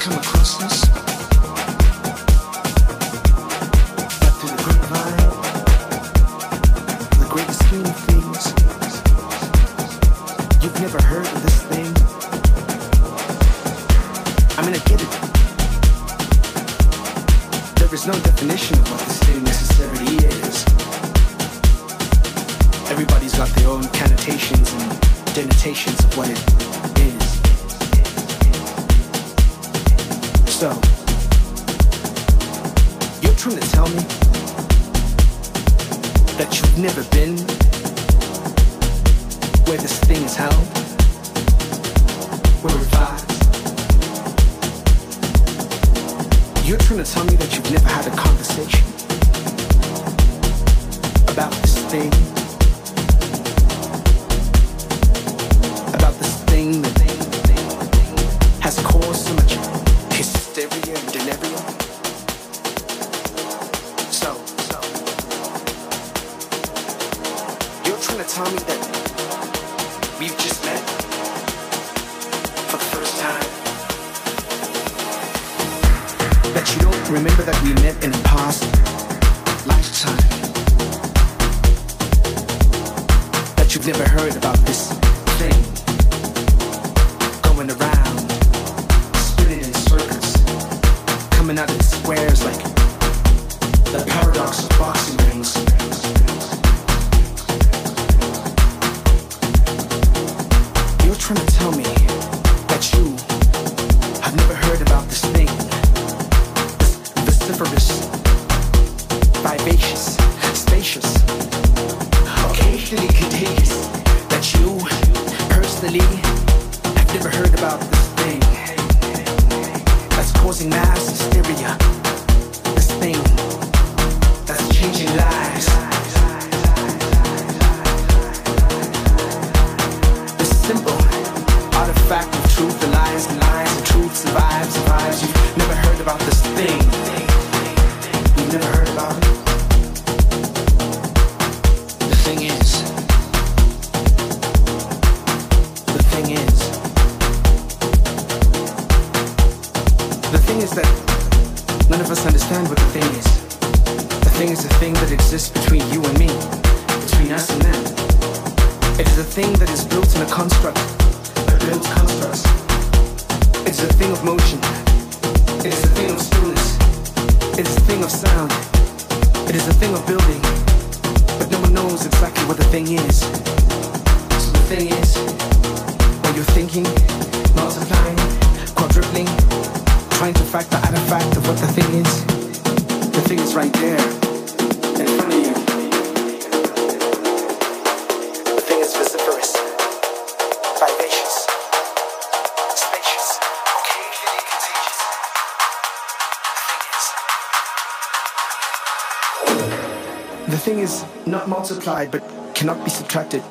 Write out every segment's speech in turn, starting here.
come across this? Thing has caused so much hysteria and delirium? So, so, you're trying to tell me that we've just met for the first time? that you don't remember that we met in a past lifetime. That you've never heard about this thing coming out in squares like the paradox of boxing rings. You're trying to tell me that you have never heard about this thing vociferous, vivacious, spacious, occasionally contagious. That you, personally, have never heard about this thing causing mass hysteria. This thing that's changing lives. This simple artifact of truth and lies and lies and truth survives, survives. You've never heard about this thing. You've never heard It is a thing of building. But no one knows exactly what the thing is. So the thing is, while you're thinking, multiplying, quadrupling, trying to factor out a fact of what the thing is, the thing is right there, in front of you. Thing is not multiplied but cannot be subtracted,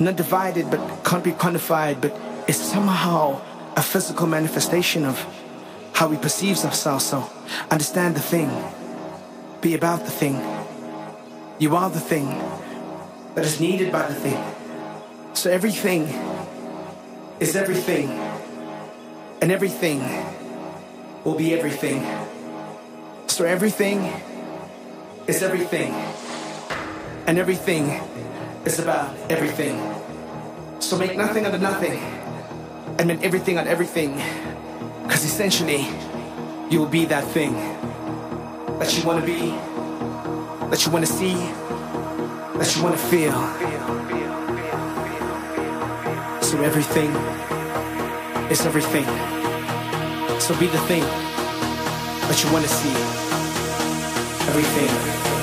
not divided but can't be quantified, but is somehow a physical manifestation of how we perceive ourselves. So understand the thing, be about the thing. You are the thing that is needed by the thing. So everything is everything, and everything will be everything. So everything is everything, and everything is about everything. So make nothing out of nothing, and make everything out of everything, because essentially, you will be that thing that you want to be, that you want to see, that you want to feel. So everything is everything. So be the thing that you want to see. Everything